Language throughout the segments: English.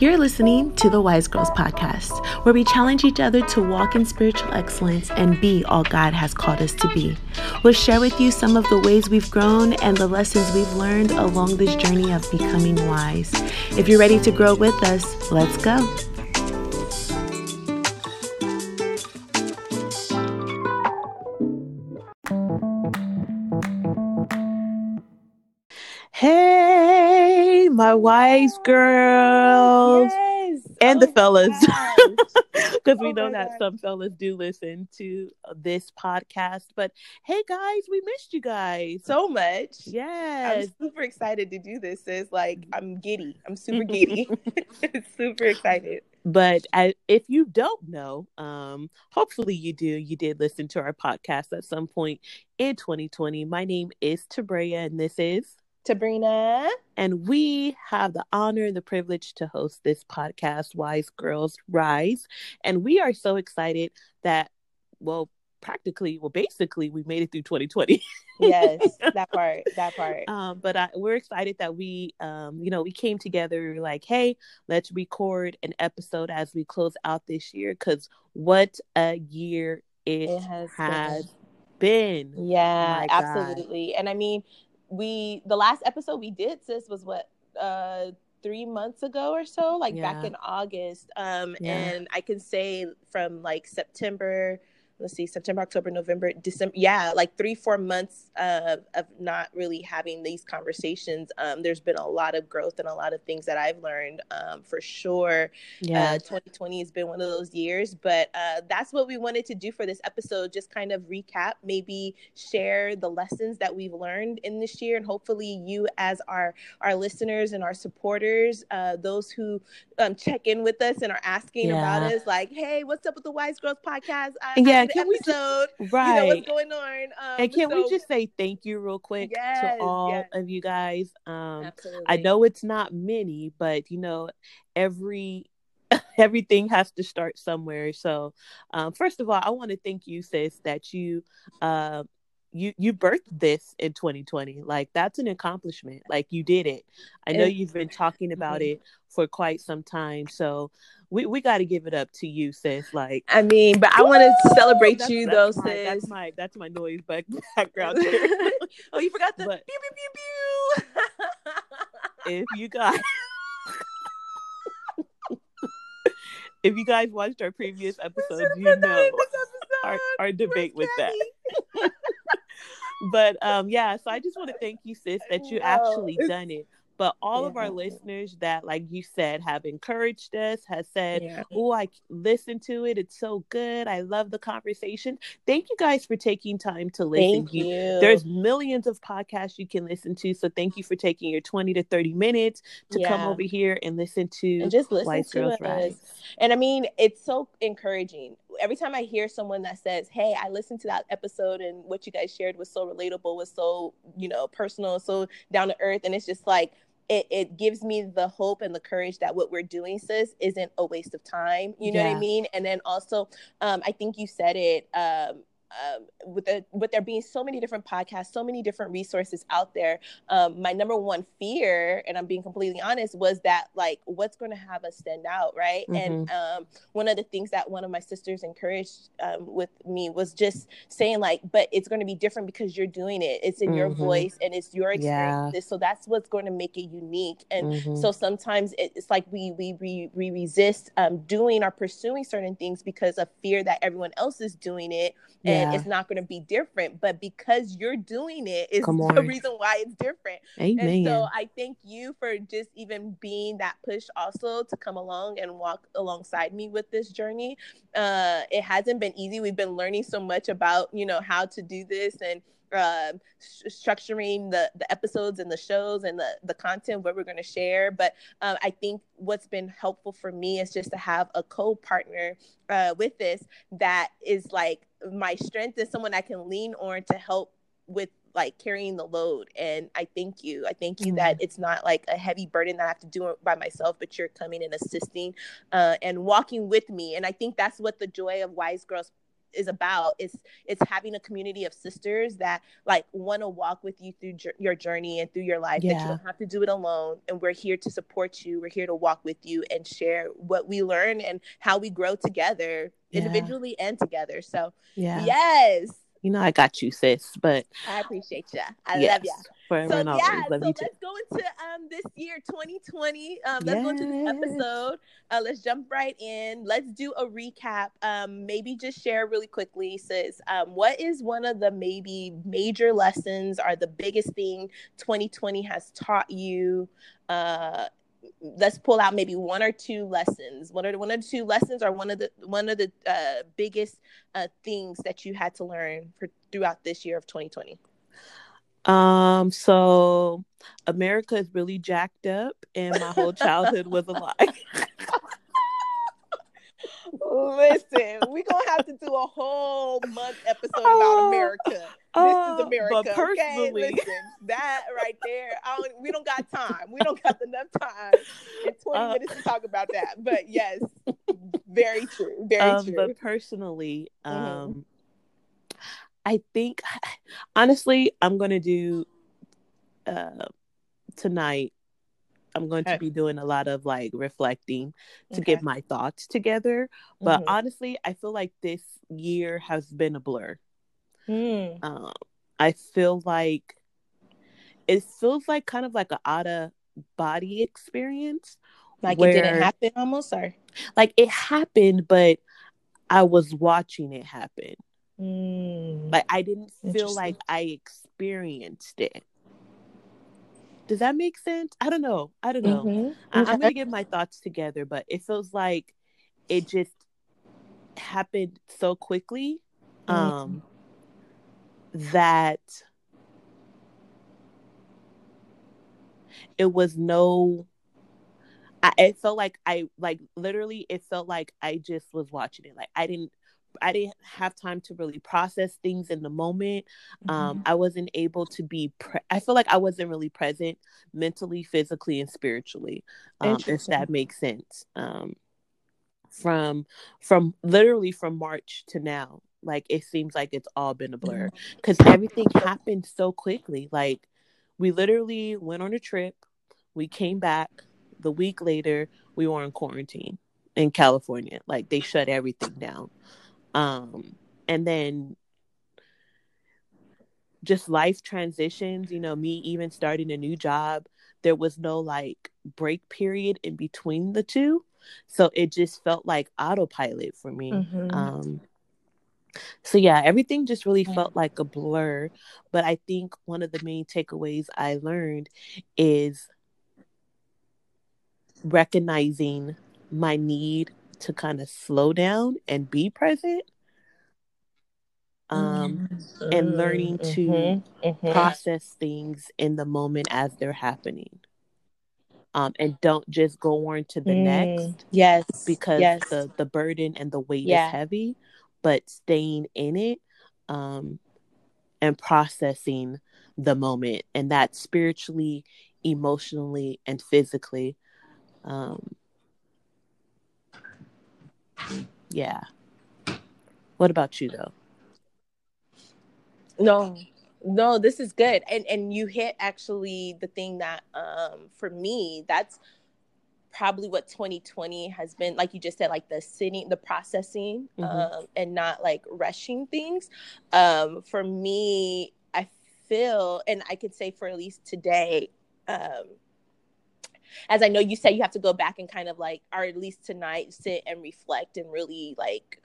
You're listening to the Wise Girls Podcast, where we challenge each other to walk in spiritual excellence and be all God has called us to be. We'll share with you some of the ways we've grown and the lessons we've learned along this journey of becoming wise. If you're ready to grow with us, let's go. My wise girls Yes. and Oh the fellas, because we Oh know that gosh. some fellas do listen to this podcast. But hey, guys, we missed you guys. so much. yes, I'm super excited to do this. Sis. Like I'm giddy. I'm super giddy. super excited. but I, if you don't know, um, hopefully you do. You did listen to our podcast at some point in 2020. My name is Tabrea, and this is. Sabrina. And we have the honor and the privilege to host this podcast, Wise Girls Rise. And we are so excited that, well, practically, well, basically, we made it through 2020. Yes, that part. That part. um, but I, we're excited that we, um, you know, we came together. We like, hey, let's record an episode as we close out this year because what a year it, It has has been. Yeah, My God. absolutely. And I mean, we the last episode we did, sis, was what uh three months ago or so, like Yeah. back in August. Um, Yeah. and I can say from like September. Let's see, September, October, November, December. Yeah, like three, four months of, of not really having these conversations. Um, there's been a lot of growth and a lot of things that I've learned um, for sure. Yeah. Uh, 2020 has been one of those years, but uh, that's what we wanted to do for this episode. Just kind of recap, maybe share the lessons that we've learned in this year, and hopefully you, as our our listeners and our supporters, uh, those who um, check in with us and are asking about us, like, "Hey, what's up with the Wise Girls podcast?" I, Yeah, I did can an we just- right. You know what's going on? Um, and can we just say thank you real quick Yes, to all yes. of you guys um Absolutely. i know it's not many but you know every everything has to start somewhere so um first of all i want to thank you sis that you uh you you birthed this in 2020 like that's an accomplishment like you did it i know you've been talking about Mhm. it for quite some time so we, we got to give it up to you sis like I mean, but I want to celebrate That's- you, that's though, my, sis. that's my that's my noise back, background oh, you forgot the But- pew pew pew pew. if you guys if you guys watched our previous episode you know our, our debate with that. But um yeah, so I just want to thank you, sis, that you actually done it. But all of our Yeah. listeners that, like you said, have encouraged us, has said, Yeah. Oh, I listened to it. It's so good. I love the conversation. Thank you guys for taking time to listen. Thank you. There's millions of podcasts you can listen to. So thank you for taking your 20 to 30 minutes to come over here and listen to and just listen Wise to Girls us. Rise. And I mean, it's so encouraging. Every time I hear someone that says, "Hey, I listened to that episode and what you guys shared was so relatable, was so you know personal, so down to earth," and it's just like. It, it gives me the hope and the courage that what we're doing, sis, isn't a waste of time. You know what I mean? And then also, um, I think you said it. Um, um, with the with there being so many different podcasts, so many different resources out there, um, my number one fear, and I'm being completely honest, was that like what's going to have us stand out, right? And um, one of the things that one of my sisters encouraged um, with me was just saying like, but it's going to be different because you're doing it. It's in your Mhm. voice and it's your Yeah. So that's what's going to make it unique. And Mhm. so sometimes it's like we we we, we resist um, doing or pursuing certain things because of fear that everyone else is doing it and Yeah. it's not going to be different. But because you're doing it is the reason why it's different. Amen. And so I thank you for just even being that push also to come along and walk alongside me with this journey. Uh, it hasn't been easy. We've been learning so much about, you know, how to do this and um structuring the the episodes and the shows and the the content what we're going to share but um, i think what's been helpful for me is just to have a co-partner uh, with this that is like my strength is someone i can lean on to help with like carrying the load and i thank you. I thank you that it's not like a heavy burden that i have to do it by myself but you're coming and assisting uh, and walking with me and i think that's what the joy of wise girls is about. It's it's having a community of sisters that like want to walk with you through ju- your journey and through your life that you don't have to do it alone and we're here to support you. We're here to walk with you and share what we learn and how we grow together Yeah. individually and together so Yeah. yes You know, I got you, sis. But i appreciate you i yes, love you forever so and always. yeah, Love so you too. let's go into um this year 2020. Um, let's go into this episode. Uh, let's jump right in. Let's do a recap. Um, maybe just share really quickly, sis. Um, what is one of the maybe major lessons or the biggest thing 2020 has taught you? Uh, let's pull out maybe one or two lessons. One or one or two lessons, or one of the one of the uh, biggest uh, things that you had to learn for throughout this year of 2020. Um, so America is really jacked up, and my whole childhood was a lie. Listen, we're gonna have to do a whole month episode about Oh, This uh, is America. but Okay, personally- listen, that right there. I don't, we don't got time. We don't got enough time in 20 Uh, minutes to talk about that. But yes, very true. Very um, true. but personally, Mhm. um, I think honestly, I'm gonna do uh tonight. I'm going Okay. to be doing a lot of like reflecting to Okay. get my thoughts together. But Mhm. honestly, I feel like this year has been a blur. Mm. Um, I feel like it feels like kind of like an out of body experience. like it didn't happen almost, or Like it happened, but I was watching it happen. mm. Like I didn't feel like I experienced it. Does that make sense? I don't know. I don't know. Mhm. I, I'm gonna get my thoughts together, but it feels like it just happened so quickly Mhm. um that it was no I, it felt like I like literally it felt like I just was watching it. Like I didn't I didn't have time to really process things in the moment. Um I wasn't able to be pre- I feel like I wasn't really present mentally, physically and spiritually. Um if that makes sense. Um from from literally from March to now. Like it seems like it's all been a blur because everything happened so quickly. Like we literally went on a trip, we came back. The week later, we were in quarantine in California. Like they shut everything down. Um, and then just life transitions. You know, me even starting a new job. There was no like break period in between the two, so it just felt like autopilot for me. Mhm. Um, so yeah, everything just really felt like a blur. But I think one of the main takeaways I learned is recognizing my need to kind of slow down and be present. Um, and learning to Mhm. Mhm. process things in the moment as they're happening. Um, and don't just go on to the Mm, next yes because yes the the burden and the weight Yeah. is heavy but staying in it um and processing the moment and that spiritually emotionally and physically um yeah. What about you though? No no this is good. And and you hit actually the thing that um for me that's probably what 2020 has been like you just said like the sitting the processing Mhm. um and not like rushing things um for me i feel and i could say for at least today um as i know you said you have to go back and kind of like or at least tonight sit and reflect and really like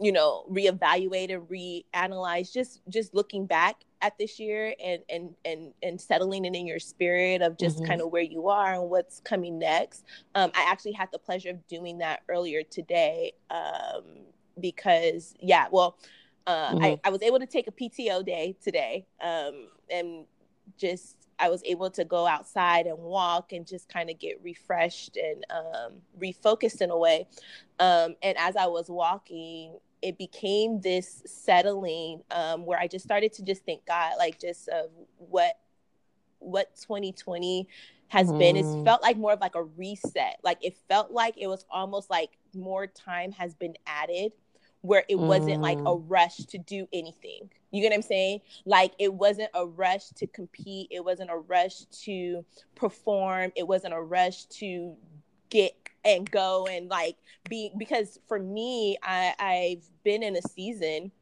you know reevaluate and reanalyze just just looking back at this year and and and and settling it in your spirit of just Mhm. kind of where you are and what's coming next um i actually had the pleasure of doing that earlier today um because yeah well uh I, Mhm. I was able to take a pto day today um and just I was able to go outside and walk and just kind of get refreshed and um, refocused in a way. Um, and as I was walking, it became this settling um, where I just started to just think, God, like just of what what 2020 has been. It's Mhm. felt like more of like a reset. Like it felt like it was almost like more time has been added where it wasn't like a Mm. rush to do anything. You get what I'm saying? Like it wasn't a rush to compete. It wasn't a rush to perform. It wasn't a rush to get and go and like be because for me, I, I've been in a season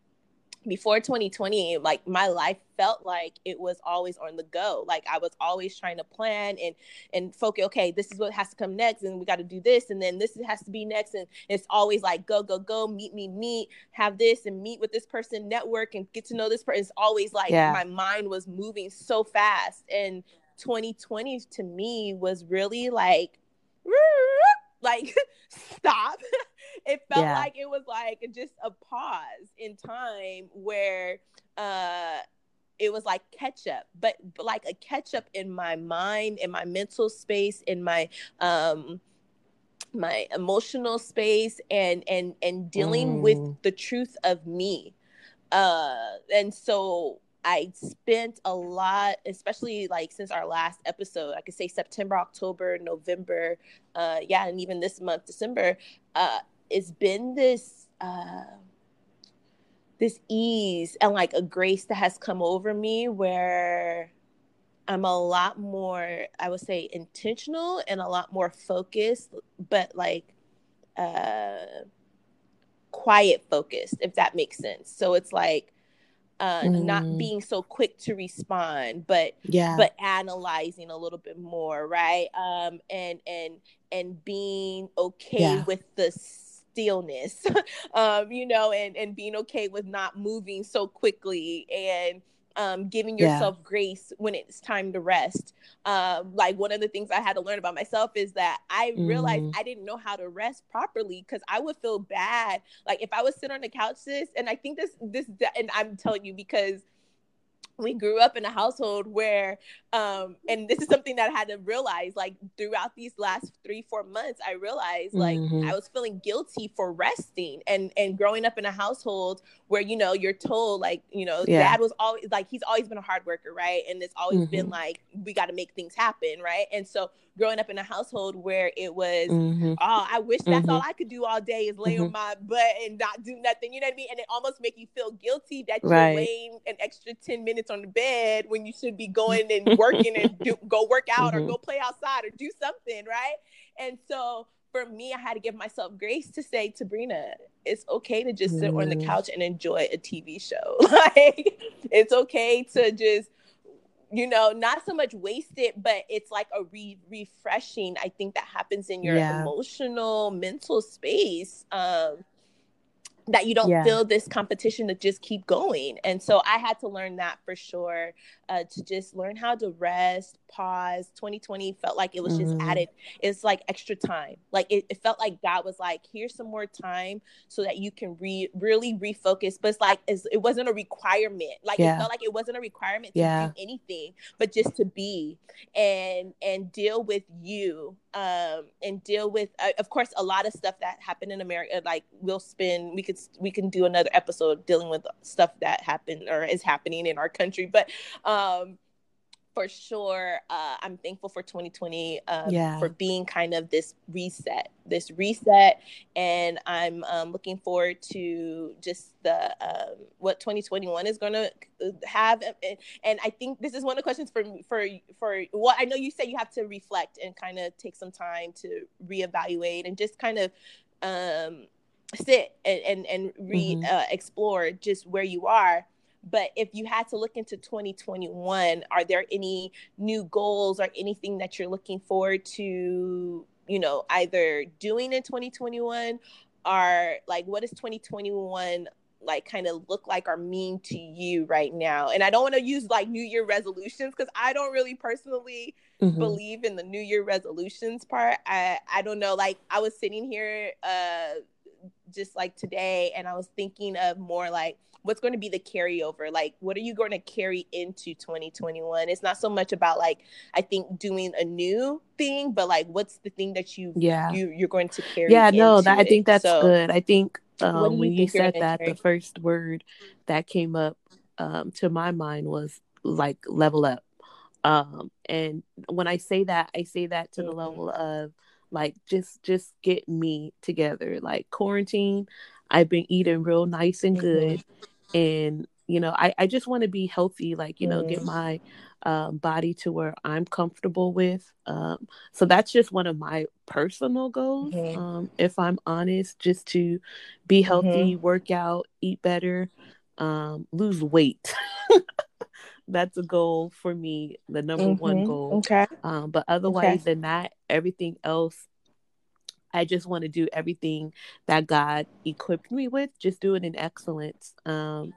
before 2020 like my life felt like it was always on the go like i was always trying to plan and and focus okay this is what has to come next and we got to do this and then this has to be next and it's always like go go go meet me meet have this and meet with this person network and get to know this person it's always like Yeah. my mind was moving so fast and 2020 to me was really like like stop it felt Yeah. like it was like just a pause in time where uh it was like catch up but, but like a catch up in my mind in my mental space in my um my emotional space and and and dealing Mm. with the truth of me uh and so I spent a lot, especially like since our last episode. I could say September, October, November, uh, yeah, and even this month, December. Uh, it's been this uh, this ease and like a grace that has come over me where I'm a lot more, I would say, intentional and a lot more focused, but like uh, quiet focused, if that makes sense. So it's like uh, not Mm. being so quick to respond, but Yeah. but analyzing a little bit more right um and and and being okay Yeah. with the stillness um you know and and being okay with not moving so quickly and um giving Yeah. yourself grace when it's time to rest um like one of the things i had to learn about myself is that i realized Mm. i didn't know how to rest properly because i would feel bad like if i would sit on the couch sis and i think this this and i'm telling you because we grew up in a household where um and this is something that i had to realize like throughout these last three four months i realized like Mhm. i was feeling guilty for resting and and growing up in a household where you know you're told like you know Yeah. dad was always like he's always been a hard worker right and it's always been Mhm. like we got to make things happen right and so growing up in a household where it was Mhm. oh, I wish that's all I could do all day is lay on my butt and not do nothing. You know what I mean? And it almost make you feel guilty that you're Right. laying an extra 10 minutes on the bed when you should be going and working and do, go work out or Mhm. go play outside or do something, right? And so for me, I had to give myself grace to say to Brina, it's okay to just sit on the couch and enjoy a TV show. like it's okay to just you know, not so much waste it, but it's like a re- refreshing. I think that happens in your Yeah. emotional, mental space. Um, that you don't Yeah. feel this competition to just keep going. And so I had to learn that for sure, uh, to just learn how to rest, pause. 2020 felt like it was just Mhm. added, it's like extra time. Like it, it felt like God was like, here's some more time so that you can re- really refocus. But it's like, it's, it wasn't a requirement. Like Yeah. it felt like it wasn't a requirement to Yeah. do anything, but just to be and and deal with you um and deal with uh, of course a lot of stuff that happened in america like we'll spend we could we can do another episode dealing with stuff that happened or is happening in our country but um for sure uh i'm thankful for 2020 um, Yeah. for being kind of this reset this reset and i'm um, looking forward to just the um, what 2021 is going to have and, and i think this is one of the questions for for for well i know you said you have to reflect and kind of take some time to reevaluate and just kind of um sit and and, and re Mhm. uh, explore just where you are but if you had to look into 2021 are there any new goals or anything that you're looking forward to you know either doing in 2021 or like what does 2021 like kind of look like or mean to you right now and i don't want to use like new year resolutions because i don't really personally Mhm. believe in the new year resolutions part i i don't know like i was sitting here uh just like today and i was thinking of more like what's going to be the carryover like what are you going to carry into 2021 it's not so much about like i think doing a new thing but like what's the thing that you Yeah. you you're going to carry yeah no that i think that's So, good i think um, you when you said that carry? the first word that came up um, to my mind was like level up um, and when i say that i say that to the Mhm. level of like just just get me together like quarantine I've been eating real nice and Mhm. good, and you know, I I just want to be healthy, like you know, get my um, body to where I'm comfortable with. Um, so that's just one of my personal goals. Mhm. Um, if I'm honest, just to be Mm-hmm. healthy, work out, eat better, um, lose weight. that's a goal for me, the number one Mhm. goal. Okay. Um, but otherwise than that, everything else, I just want to do everything that God equipped me with, just do it in excellence. Um,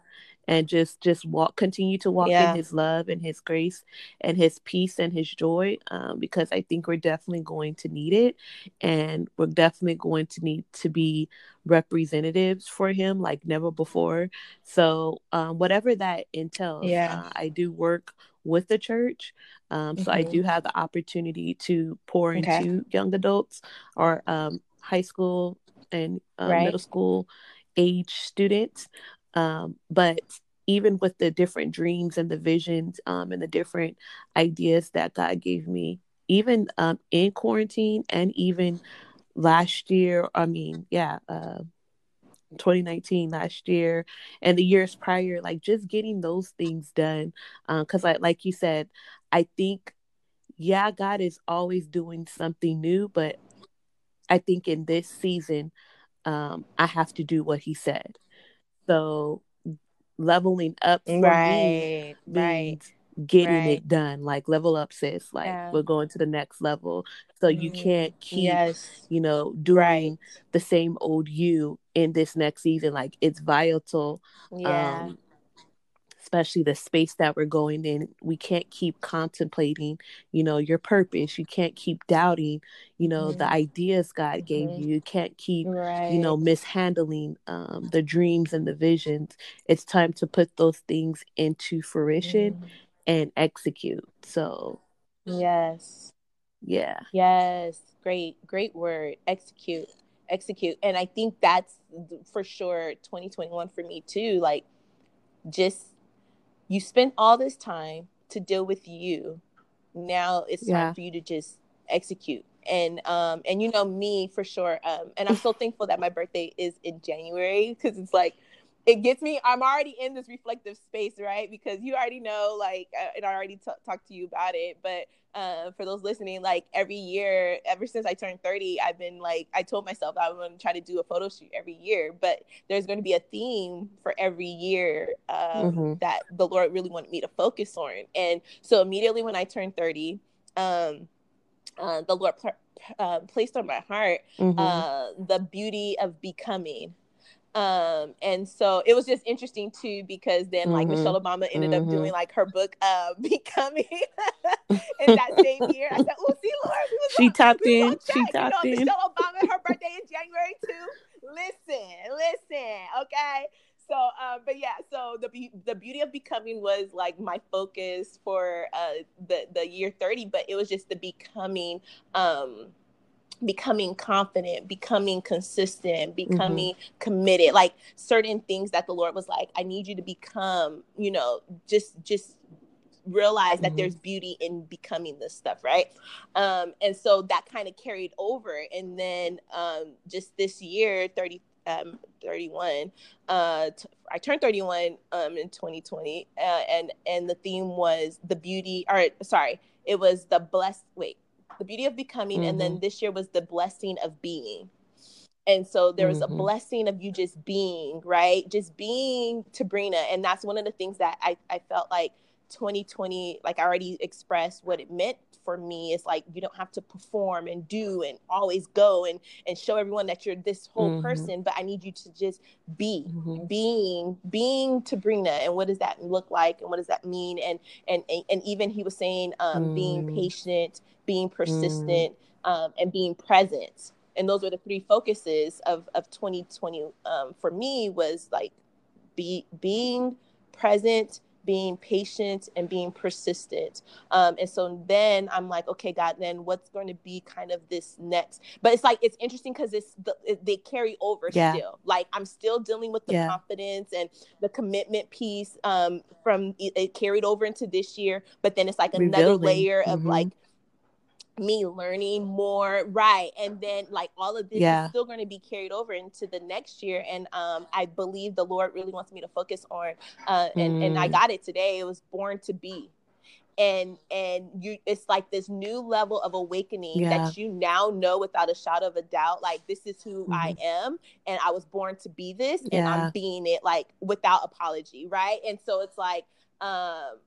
and just just walk continue to walk Yeah. in his love and his grace and his peace and his joy um, because i think we're definitely going to need it and we're definitely going to need to be representatives for him like never before so um, whatever that entails Yeah. uh, i do work with the church um, so i do have the opportunity to pour Okay. into young adults or um, high school and uh, Right. middle school age students um, but even with the different dreams and the visions um, and the different ideas that God gave me, even um, in quarantine and even last year, I mean, yeah, uh, 2019 last year and the years prior, like just getting those things done. Because, like, like you said, I think, yeah, God is always doing something new, but I think in this season, um, I have to do what He said. So leveling up for me Right. Getting Right. it done. Like level up, sis. Like Yeah. we're going to the next level. So you Mhm. can't keep, Yes. you know, doing Right. the same old you in this next season. Like it's vital. Yeah. Um, especially the space that we're going in we can't keep contemplating you know your purpose you can't keep doubting you know the Mhm. ideas god gave Mhm. you you can't keep right. you know mishandling um, the dreams and the visions it's time to put those things into fruition Mhm. And execute so Yes. yeah Yes. Great. Great word. Execute. Execute. And I think that's for sure 2021 for me too. Like just you spent all this time to deal with you. Now it's Yeah. time for you to just execute. And um and you know me for sure. Um and I'm so thankful that my birthday is in January because it's like it gets me i'm already in this reflective space right because you already know like uh, and i already t- talked to you about it but uh, for those listening like every year ever since i turned 30 i've been like i told myself i was going to try to do a photo shoot every year but there's going to be a theme for every year um, Mhm. that the lord really wanted me to focus on and so immediately when i turned 30 um, uh, the lord pl- uh, placed on my heart Mhm. uh, the beauty of becoming um and so it was just interesting too because then like Mhm. michelle obama ended up Mhm. doing like her book uh becoming in that same year i said oh see laura we was she on, tapped we in she track. you know in michelle obama her birthday in january too listen listen okay so um but yeah so the be- the beauty of becoming was like my focus for uh the the year 30 but it was just the becoming um becoming confident becoming consistent becoming committed like certain things that the lord was like i need you to become you know just just realize that Mhm. there's beauty in becoming this stuff right um and so that kind of carried over and then um just this year 30 um 31 uh t- i turned 31 um in 2020 uh, and and the theme was the beauty or sorry it was the blessed wait the beauty of becoming and then this year was the blessing of being and so there was Mhm. a blessing of you just being right just being Tabrina and that's one of the things that I, I felt like 2020 like i already expressed what it meant for me it's like you don't have to perform and do and always go and and show everyone that you're this whole Mhm. person but i need you to just be Mhm. being being tabrina and what does that look like and what does that mean and and and, and even he was saying um being Mm. patient being persistent um and being present and those were the three focuses of of 2020 um for me was like be being present being patient and being persistent um and so then i'm like okay god then what's going to be kind of this next but it's like it's interesting because it's the, it, they carry over Yeah. still like i'm still dealing with the Yeah. confidence and the commitment piece um from it, it carried over into this year but then it's like another Rebuilding. layer of Mhm. like me learning more right and then like all of this Yeah. is still going to be carried over into the next year and um i believe the lord really wants me to focus on uh and and i Mm. got it today it was born to be and and you it's like this new level of awakening Yeah. that you now know without a shadow of a doubt like this is who i am and i was born to be this and Mm-hmm. I'm being it like without apology right and so it's like um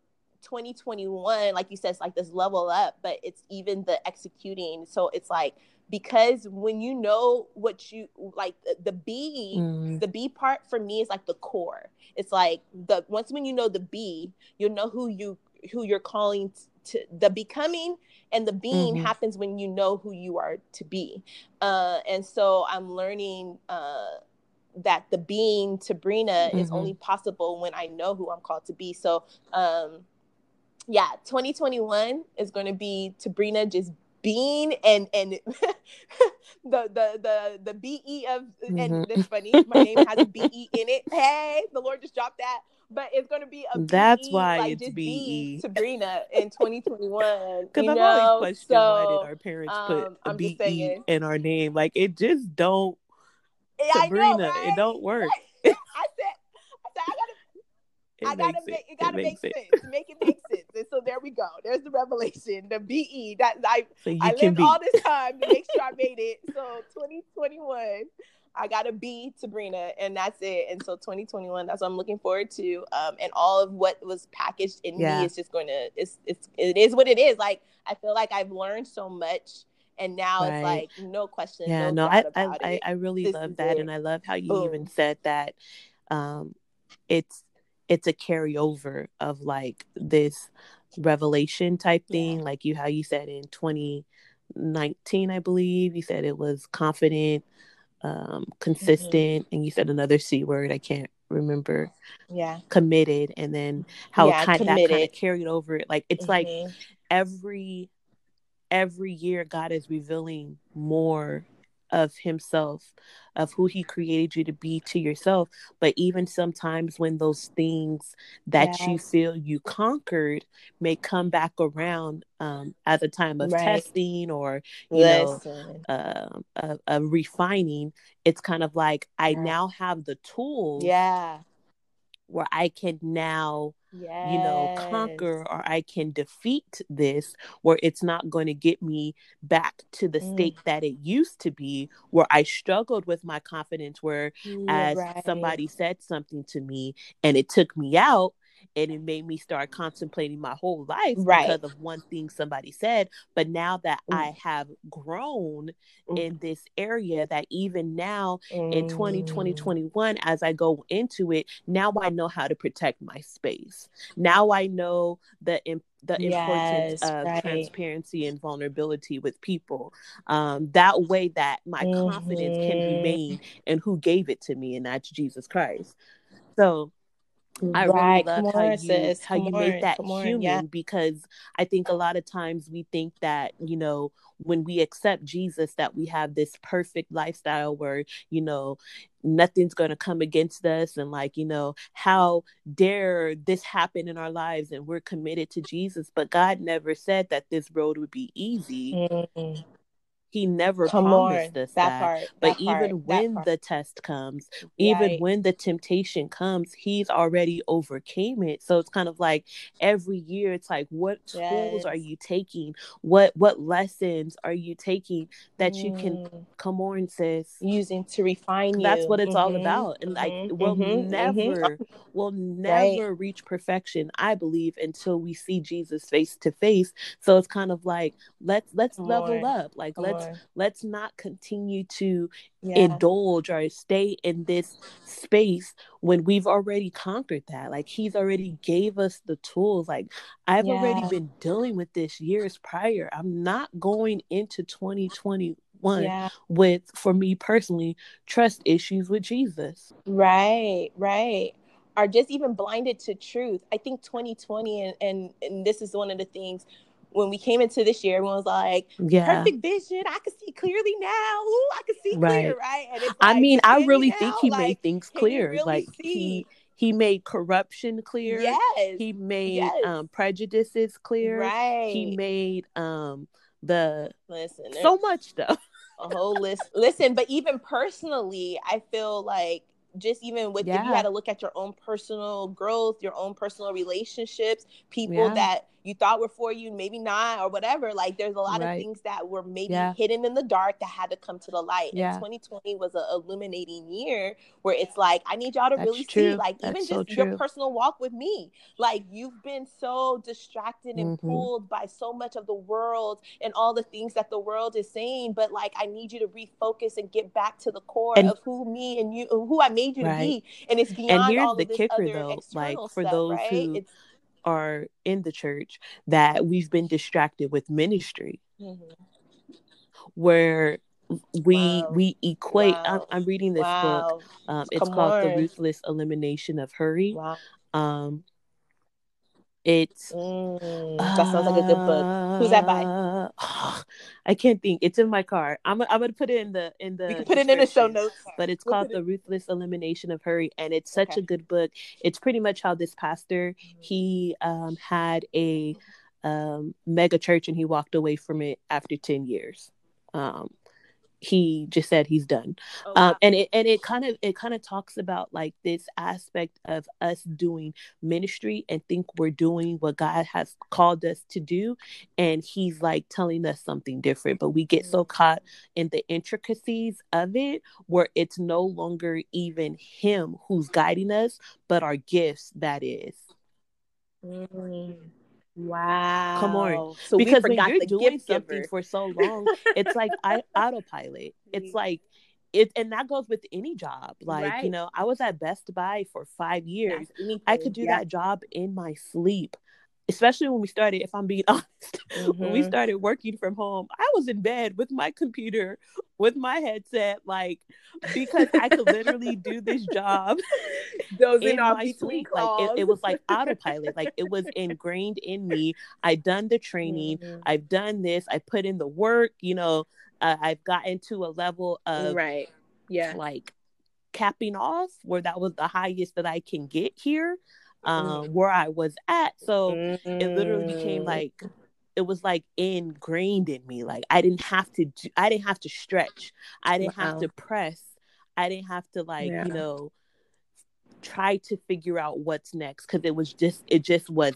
2021 like you said it's like this level up but it's even the executing so it's like because when you know what you like the, b Mm. the b part for me is like the core it's like the once when you know the b you'll know who you who you're calling to the becoming and the being Mhm. happens when you know who you are to be uh and so i'm learning uh that the being Sabrina is Mhm. only possible when I know who I'm called to be. So, um, yeah, 2021 is going to be Tabrina just being and and the the the the be of Mhm. and it's funny my name has a be in it. Hey, the Lord just dropped that. But it's gonna be a That's BE, why like it's BE. Sabrina in 2021. Because I've know, always questioned why did our parents um, put a I'm BE in our name? Like it just don't yeah, I know, right? It don't work. I said, I said, I gotta It I gotta makes make it it gotta makes make it. sense. Make it make sense. And so there we go. There's the revelation, the BE that I So I lived be. all this time to make sure I made it. So 2021, I got to be Sabrina, and that's it. And so 2021, that's what I'm looking forward to. Um, and all of what was packaged in Yeah. me is just going to it's it's it is what it is. Like I feel like I've learned so much, and now it's like no question, Yeah, no no, I, I, I. I really This love that, it. and I love how you even said that. Um, it's it's a carryover of like this revelation type Yeah. thing, like you how you said in 2019, I believe you said it was confident, um, consistent, and you said another c word. I can't remember Yeah, committed, and then how Yeah, kind that kind of carried over. It. Like it's like Mhm. every every year god is revealing more of himself of who he created you to be to yourself but even sometimes when those things that you feel you conquered may come back around um, at the time of Right. testing or you know Listen. um a, a refining it's kind of like i Yeah. now have the tools Yeah. where i can now Yes. you know, conquer or I can defeat this, where it's not going to get me back to the Mm. state that it used to be, where I struggled with my confidence, where You're as right. somebody said something to me and it took me out and it made me start contemplating my whole life Right. because of one thing somebody said. But now that Mm. I have grown Mm. in this area, that even now in 2020, Mm. 21, as I go into it, now I know how to protect my space. Now I know the im- the importance Yes, of right. transparency and vulnerability with people. Um, that way that my confidence can Mhm. remain in who gave it to me, and that's Jesus Christ. So I really Right. love Come how on, you sis. how Come you on. make that Come on. human Yeah. because I think a lot of times we think that, you know, when we accept Jesus that we have this perfect lifestyle where, you know, nothing's going to come against us and like, you know, how dare this happen in our lives and we're committed to Jesus, but God never said that this road would be easy. Mm. He never Come promised on. us That that. part. But That even That when the test comes, even Right. when the temptation comes, he's already overcame it. So it's kind of like every year it's like what tools are you taking? What what lessons are you taking that you can Mm. come on, sis? Using to refine That's what it's all Mhm. about. And like Mhm. we'll Mhm. Mhm. never we'll Right. never reach perfection, I believe, until we see Jesus face to face. So it's kind of like let's let's Come level up. Like Come let's let's not continue to Yeah. indulge or stay in this space when we've already conquered that like he's already gave us the tools like i've already been dealing with this years prior i'm not going into 2021 Yeah. with for me personally trust issues with jesus Right, right. Are just even blinded to truth. I think 2020 and, and and this is one of the things when we came into this year, everyone was like, yeah perfect vision. I can see clearly now. Ooh, I can see Right. clear, right? And it's i mean i really now? think he made things clear really like see? he he made corruption clear Yes. he made Yes. um prejudices clear Right. he made um the listen, so much stuff. a whole list. Listen, but even personally, I feel like just even with yeah. if you had to look at your own personal growth, your own personal relationships, people yeah. that you thought were for you, maybe not, or whatever. Like there's a lot right. of things that were maybe yeah. hidden in the dark that had to come to the light. Yeah. And 2020 was an illuminating year where it's like, I need y'all to That's really true. see, like, That's even so just true. your personal walk with me. Like you've been so distracted and mm-hmm. pulled by so much of the world and all the things that the world is saying. But like, I need you to refocus and get back to the core and, of who me and you, who I made you right. to be. And it's beyond and here's all the kicker, though, like for stuff, those right? who it's, are in the church that we've been distracted with ministry mm-hmm. where we wow. we equate wow. I'm, I'm, reading this wow. book um, it's Come called on. the ruthless elimination of hurry um it's mm, that sounds like a good book. Who's that by? Uh, I can't think. It's in my car. I'm I'm gonna put it in the in the. You can put it in the show notes. But it's we'll called The Ruthless Elimination of Hurry, and it's such okay. a good book. It's pretty much how this pastor mm-hmm. he um, had a um, mega church and he walked away from it after ten years. Um, he just said he's done oh, um, wow. um, and it and it kind of it kind of talks about like this aspect of us doing ministry and think we're doing what god has called us to do and he's like telling us something different but we get mm-hmm. so caught in the intricacies of it where it's no longer even him who's guiding us but our gifts that is mm-hmm. Wow. Come on. So because when you're doing something giver. for so long, it's like I autopilot. It's like it and that goes with any job. Like, right. you know, I was at Best Buy for five years. I could do yeah. that job in my sleep especially when we started, if I'm being honest, mm-hmm. when we mm-hmm. started working from home, I was in bed with my computer, with my headset, like because I could literally do this job Those in my sleep. Like it, it, was like autopilot, like it was ingrained in me. I've done the training, mm-hmm. I've done this, I put in the work, you know, uh, I've gotten to a level of right, yeah, like capping off where that was the highest that I can get here um, mm. where I was at. So mm. it literally became mm. like it was like ingrained in me. Like I didn't have to do, I didn't have to stretch. I didn't wow. have to press. I didn't have to like, yeah. you know, try to figure out what's next because it was just it just was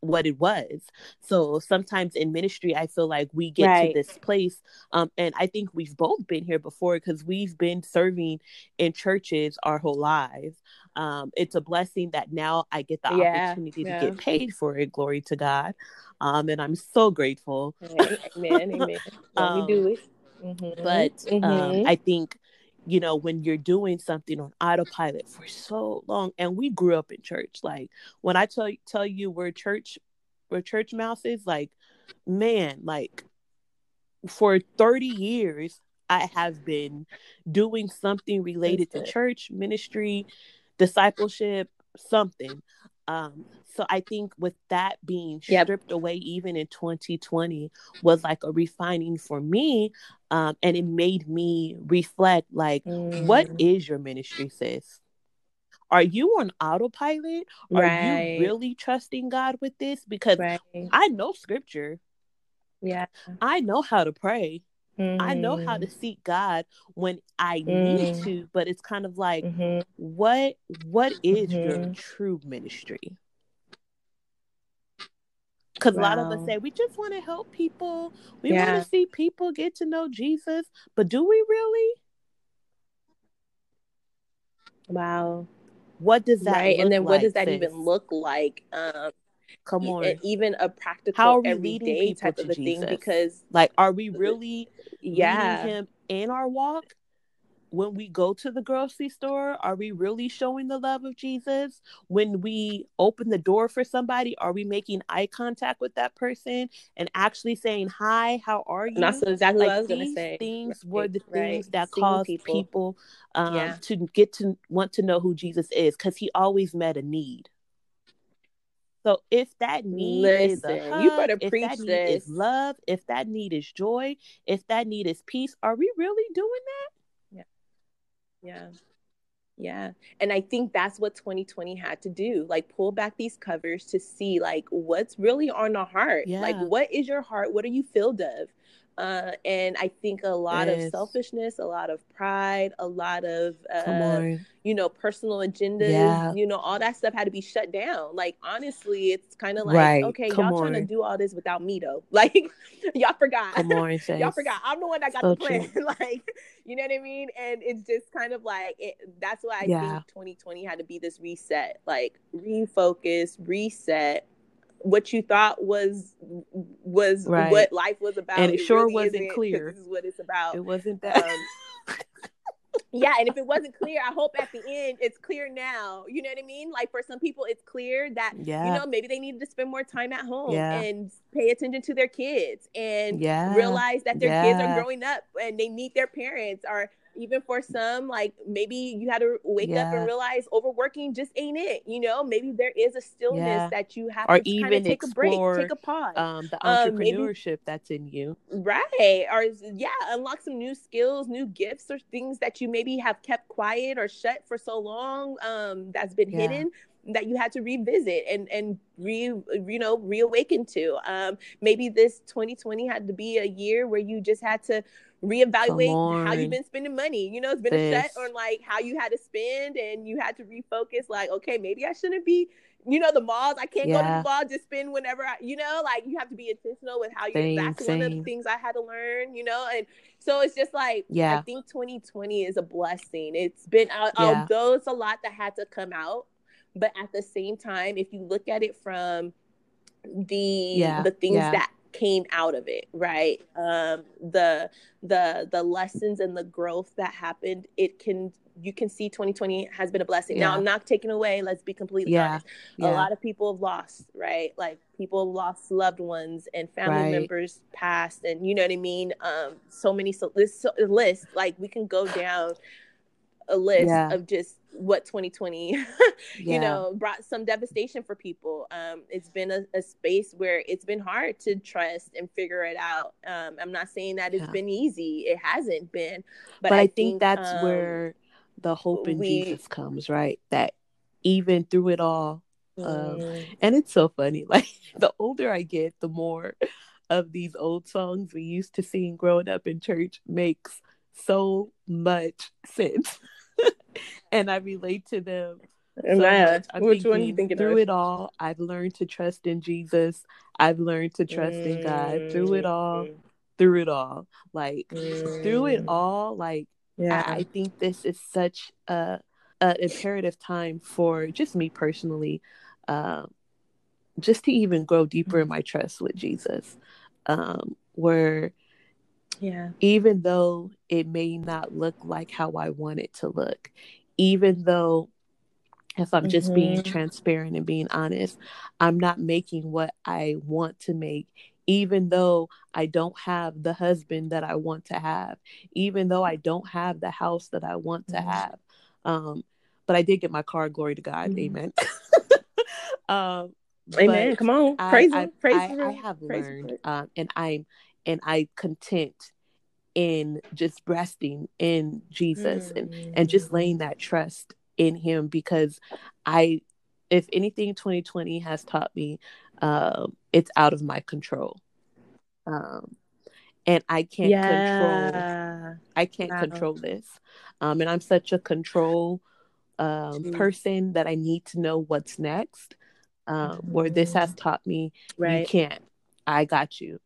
what it was. So sometimes in ministry, I feel like we get right. to this place, um, and I think we've both been here before because we've been serving in churches our whole lives. Um, it's a blessing that now I get the yeah, opportunity yeah. to get paid for it. Glory to God, um, and I'm so grateful. Amen, amen. um, we do it. Mm-hmm. But um, mm-hmm. I think you know, when you're doing something on autopilot for so long, and we grew up in church. Like when I tell tell you we're church, we're church mouses. Like, man, like for 30 years, I have been doing something related to church ministry, discipleship, something. Um, so I think with that being stripped yep. away, even in 2020, was like a refining for me. Um, and it made me reflect like, mm. what is your ministry, sis? Are you on autopilot? Are right. you really trusting God with this? Because right. I know scripture. Yeah. I know how to pray. Mm-hmm. I know how to mm. seek God when I mm-hmm. need mm. to, but it's kind of like mm-hmm. what what is your mm-hmm. true ministry? Because wow. a lot of us say we just want to help people. We yeah. want to see people get to know Jesus. But do we really? Wow. What does that right? and then what does that sis? even look like? Um come on. even a practical How are we everyday type of a Jesus? thing because like are we really yeah him in our walk? When we go to the grocery store, are we really showing the love of Jesus? When we open the door for somebody, are we making eye contact with that person and actually saying, Hi, how are you? that's exactly like, what I was going to say. Things right, were the right. things that Seeing caused people, people um, yeah. to get to want to know who Jesus is because he always met a need. So if that need Listen, is a hug, you better if preach that need this. is love, if that need is joy, if that need is peace, are we really doing that? Yeah. Yeah. And I think that's what 2020 had to do. Like pull back these covers to see like what's really on the heart. Yeah. Like what is your heart? What are you filled of? Uh, and I think a lot yes. of selfishness, a lot of pride, a lot of uh, you know personal agendas, yeah. you know all that stuff had to be shut down. Like honestly, it's kind of like right. okay, Come y'all on. trying to do all this without me though. Like y'all forgot, on, y'all forgot. I'm the one that got so the plan. like you know what I mean? And it's just kind of like it, that's why I yeah. think 2020 had to be this reset, like refocus, reset what you thought was was right. what life was about. And it, it sure really wasn't clear. This is what it's about. It wasn't that. Um, yeah, and if it wasn't clear, I hope at the end it's clear now. You know what I mean? Like for some people, it's clear that yeah. you know maybe they needed to spend more time at home yeah. and pay attention to their kids and yeah. realize that their kids are growing up and they need their parents or even for some like maybe you had to wake yeah. up and realize overworking just ain't it you know maybe there is a stillness yeah. that you have or to even take explore, a break take a pause um the entrepreneurship um, maybe, that's in you right or yeah unlock some new skills new gifts or things that you maybe have kept quiet or shut for so long um that's been yeah. hidden that you had to revisit and and re you know reawaken to um maybe this 2020 had to be a year where you just had to reevaluate how you've been spending money. You know, it's been this. a set on like how you had to spend and you had to refocus, like, okay, maybe I shouldn't be, you know, the malls. I can't yeah. go to the mall, just spend whenever I, you know, like you have to be intentional with how you same, that's same. one of the things I had to learn, you know, and so it's just like yeah. I think 2020 is a blessing. It's been uh, yeah. although it's a lot that had to come out, but at the same time, if you look at it from the yeah. the things that came out of it right um the the the lessons and the growth that happened it can you can see 2020 has been a blessing yeah. now i'm not taking away let's be completely yeah. honest yeah. a lot of people have lost right like people lost loved ones and family right. members passed and you know what i mean um so many so this list like we can go down a list of just what 2020 yeah. you know brought some devastation for people um it's been a, a, space where it's been hard to trust and figure it out um i'm not saying that it's yeah. been easy it hasn't been but, but I, I, think, think that's um, where the hope in we, jesus comes right that even through it all um mm. and it's so funny like the older i get the more of these old songs we used to sing growing up in church makes so much sense and I relate to them. So much. Which one you think through it all, I've learned to trust in Jesus. I've learned to trust mm. in God through it all. Mm. Through it all, like mm. through it mm. all, like yeah. I, I, think this is such a an imperative time for just me personally, uh, just to even grow deeper in my trust with Jesus. Um, where yeah. Even though it may not look like how I want it to look, even though if I'm just mm-hmm. being transparent and being honest, I'm not making what I want to make, even though I don't have the husband that I want to have, even though I don't have the house that I want to mm-hmm. have. Um, but I did get my car, glory to God. Mm-hmm. Amen. um, Amen. Come on. Praise I, I, Praise I, I have Praise learned, um, and I'm and I'm content in just resting in Jesus mm. and and just laying that trust in him because I if anything 2020 has taught me um it's out of my control. Um and I can't yeah. control I can't wow. control this. Um and I'm such a control um person that I need to know what's next. Um mm-hmm. where this has mm-hmm. taught me right. you can't. I got you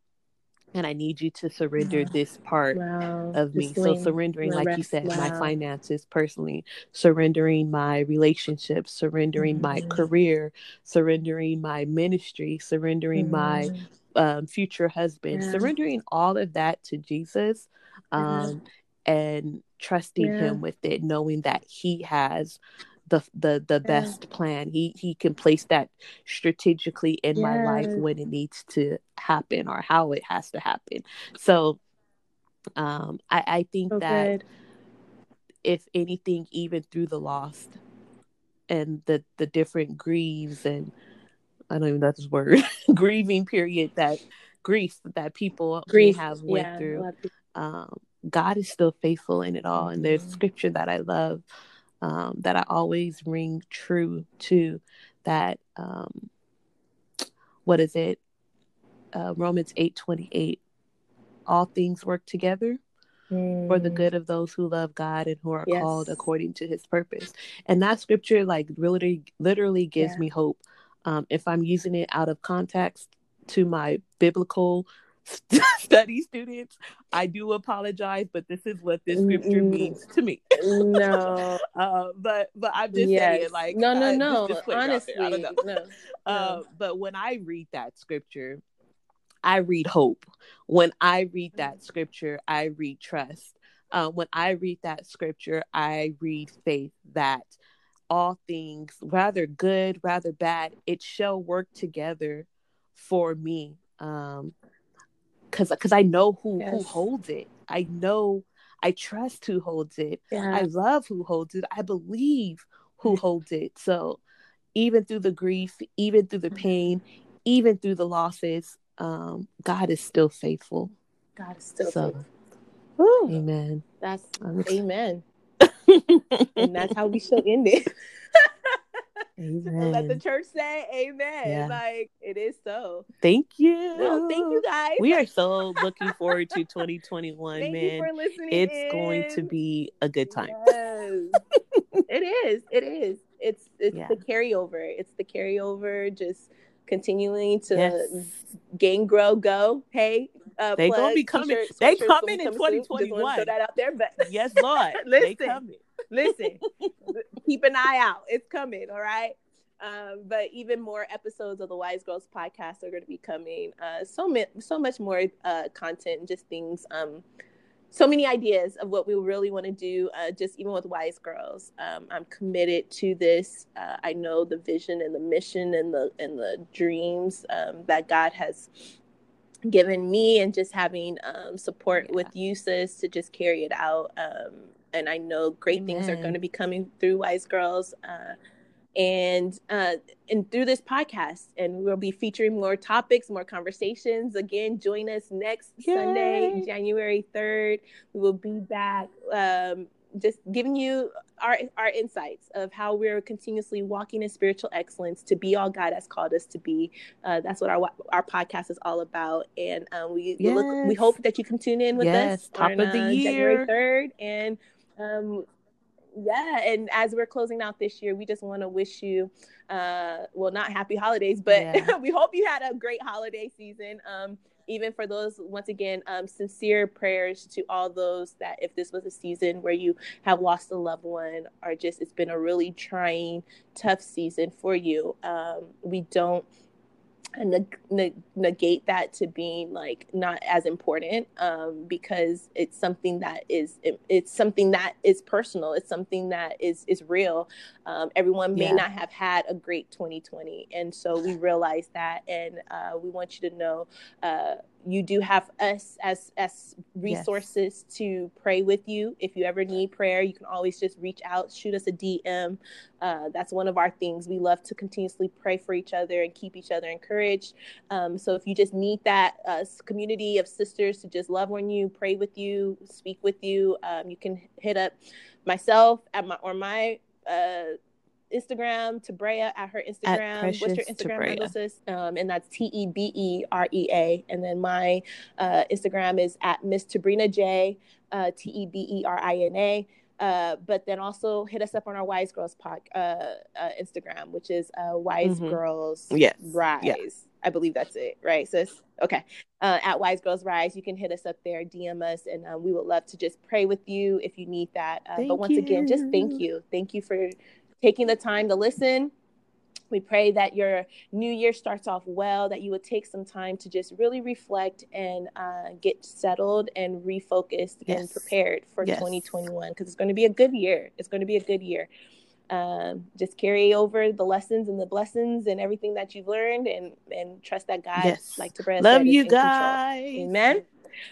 and I need you to surrender this part wow. of me. So surrendering, like you said, wow. my finances personally, surrendering my relationships, surrendering mm-hmm. my career, surrendering my ministry, surrendering mm-hmm. my um, future husband, yeah. surrendering all of that to Jesus, um, yeah. and trusting yeah. Him with it, knowing that He has the the the yeah. best plan. He he can place that strategically in my life when it needs to happen or how it has to happen. So um I, I think so that good. if anything, even through the lost and the the different grieves and I don't even know this word grieving period that grief that people grief have went yeah, through. Um, God is still faithful in it all. And there's mm-hmm. scripture that I love um, that I always ring true to. That um, what is it? Uh, Romans eight twenty eight. All things work together mm. for the mm. good of those who love God and who are yes. called according to His purpose. And that scripture, like, really, literally gives yeah. me hope. Um, if I'm using it out of context to my biblical study students, I do apologize, but this is what this scripture means to me. no, uh, but but I'm just yes. saying, like, no, no, uh, no. Just, just Honestly, no, no. Uh, but when I read that scripture, I read hope. When I read that scripture, I read trust. Uh, when I read that scripture, I read faith that all things, rather good, rather bad, it shall work together for me. Um, cause, cause I know who, yes. who holds it. I know, I trust who holds it. Yeah. I love who holds it. I believe who holds it. So even through the grief, even through the pain, even through the losses, um, God is still faithful. God is still so, faithful. Woo. Amen. That's amen. and that's how we should end it. Amen. Let the church say amen. Yeah. Like it is so. Thank you. No, thank you guys. We are so looking forward to 2021, thank man. You for listening it's in. going to be a good time. Yes. it is. It is. It's it's yeah. the carryover. It's the carryover just continuing to yes. gain, grow, go. Hey, uh, they gonna be coming. They coming in twenty twenty one. Throw that out there, but yes, Lord, listen, listen, keep an eye out. It's coming. All right. Um, but even more episodes of the Wise Girls podcast are going to be coming. Uh, so, mi- so much more uh, content and just things um, so many ideas of what we really want to do uh, just even with wise girls um, i'm committed to this uh, i know the vision and the mission and the and the dreams um, that god has given me and just having um, support yeah. with you sis to just carry it out um, and i know great Amen. things are going to be coming through wise girls uh, and uh, and through this podcast and we'll be featuring more topics more conversations again join us next Yay. sunday january 3rd we will be back um, just giving you our our insights of how we're continuously walking in spiritual excellence to be all God has called us to be. Uh, that's what our our podcast is all about, and um, we yes. look. We hope that you can tune in with yes. us top on, of the uh, year, January third, and um, yeah and as we're closing out this year we just want to wish you uh well not happy holidays but yeah. we hope you had a great holiday season um even for those once again um, sincere prayers to all those that if this was a season where you have lost a loved one or just it's been a really trying tough season for you um, we don't neg- negate that to being like not as important um, because it's something that is it, it's something that is personal. It's something that is is real. Um, everyone may yeah. not have had a great 2020 and so we realize that and uh, we want you to know uh, you do have us as as resources yes. to pray with you. If you ever need prayer you can always just reach out shoot us a dm uh, that's one of our things. We love to continuously pray for each other and keep each other encouraged. Um, so if you just need that uh, community of sisters to just love on you pray with you speak with you um, you can hit up myself at my or my uh, Instagram, Tabrea at her Instagram. At What's your Instagram handle, sis? Um, and that's T E B E R E A. And then my uh, Instagram is at Miss Tabrina J, uh, T E B E R I N A. Uh, but then also hit us up on our Wise Girls pod, uh, uh, Instagram, which is uh, Wise mm-hmm. Girls yes. Rise. Yeah. I believe that's it, right, sis? Okay. Uh, at Wise Girls Rise, you can hit us up there, DM us, and uh, we would love to just pray with you if you need that. Uh, but once you. again, just thank you. Thank you for taking the time to listen. We pray that your new year starts off well, that you would take some time to just really reflect and uh, get settled and refocused yes. and prepared for yes. 2021 because it's going to be a good year. It's going to be a good year. Um, just carry over the lessons and the blessings and everything that you've learned and and trust that God, yes. like to love you guys. Control. Amen.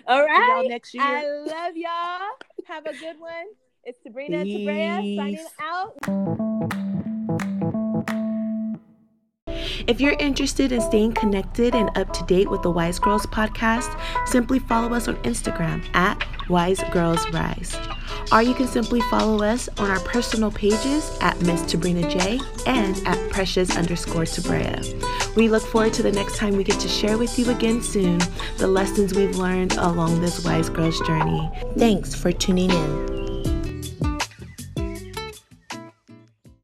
All right. next year. I love y'all. Have a good one. It's Sabrina Peace. Tabrea signing out. If you're interested in staying connected and up to date with the Wise Girls podcast, simply follow us on Instagram at Wise Girls Rise. Or you can simply follow us on our personal pages at Miss Tabrina J and at Precious underscore Tabrea. We look forward to the next time we get to share with you again soon the lessons we've learned along this Wise Girls journey. Thanks for tuning in.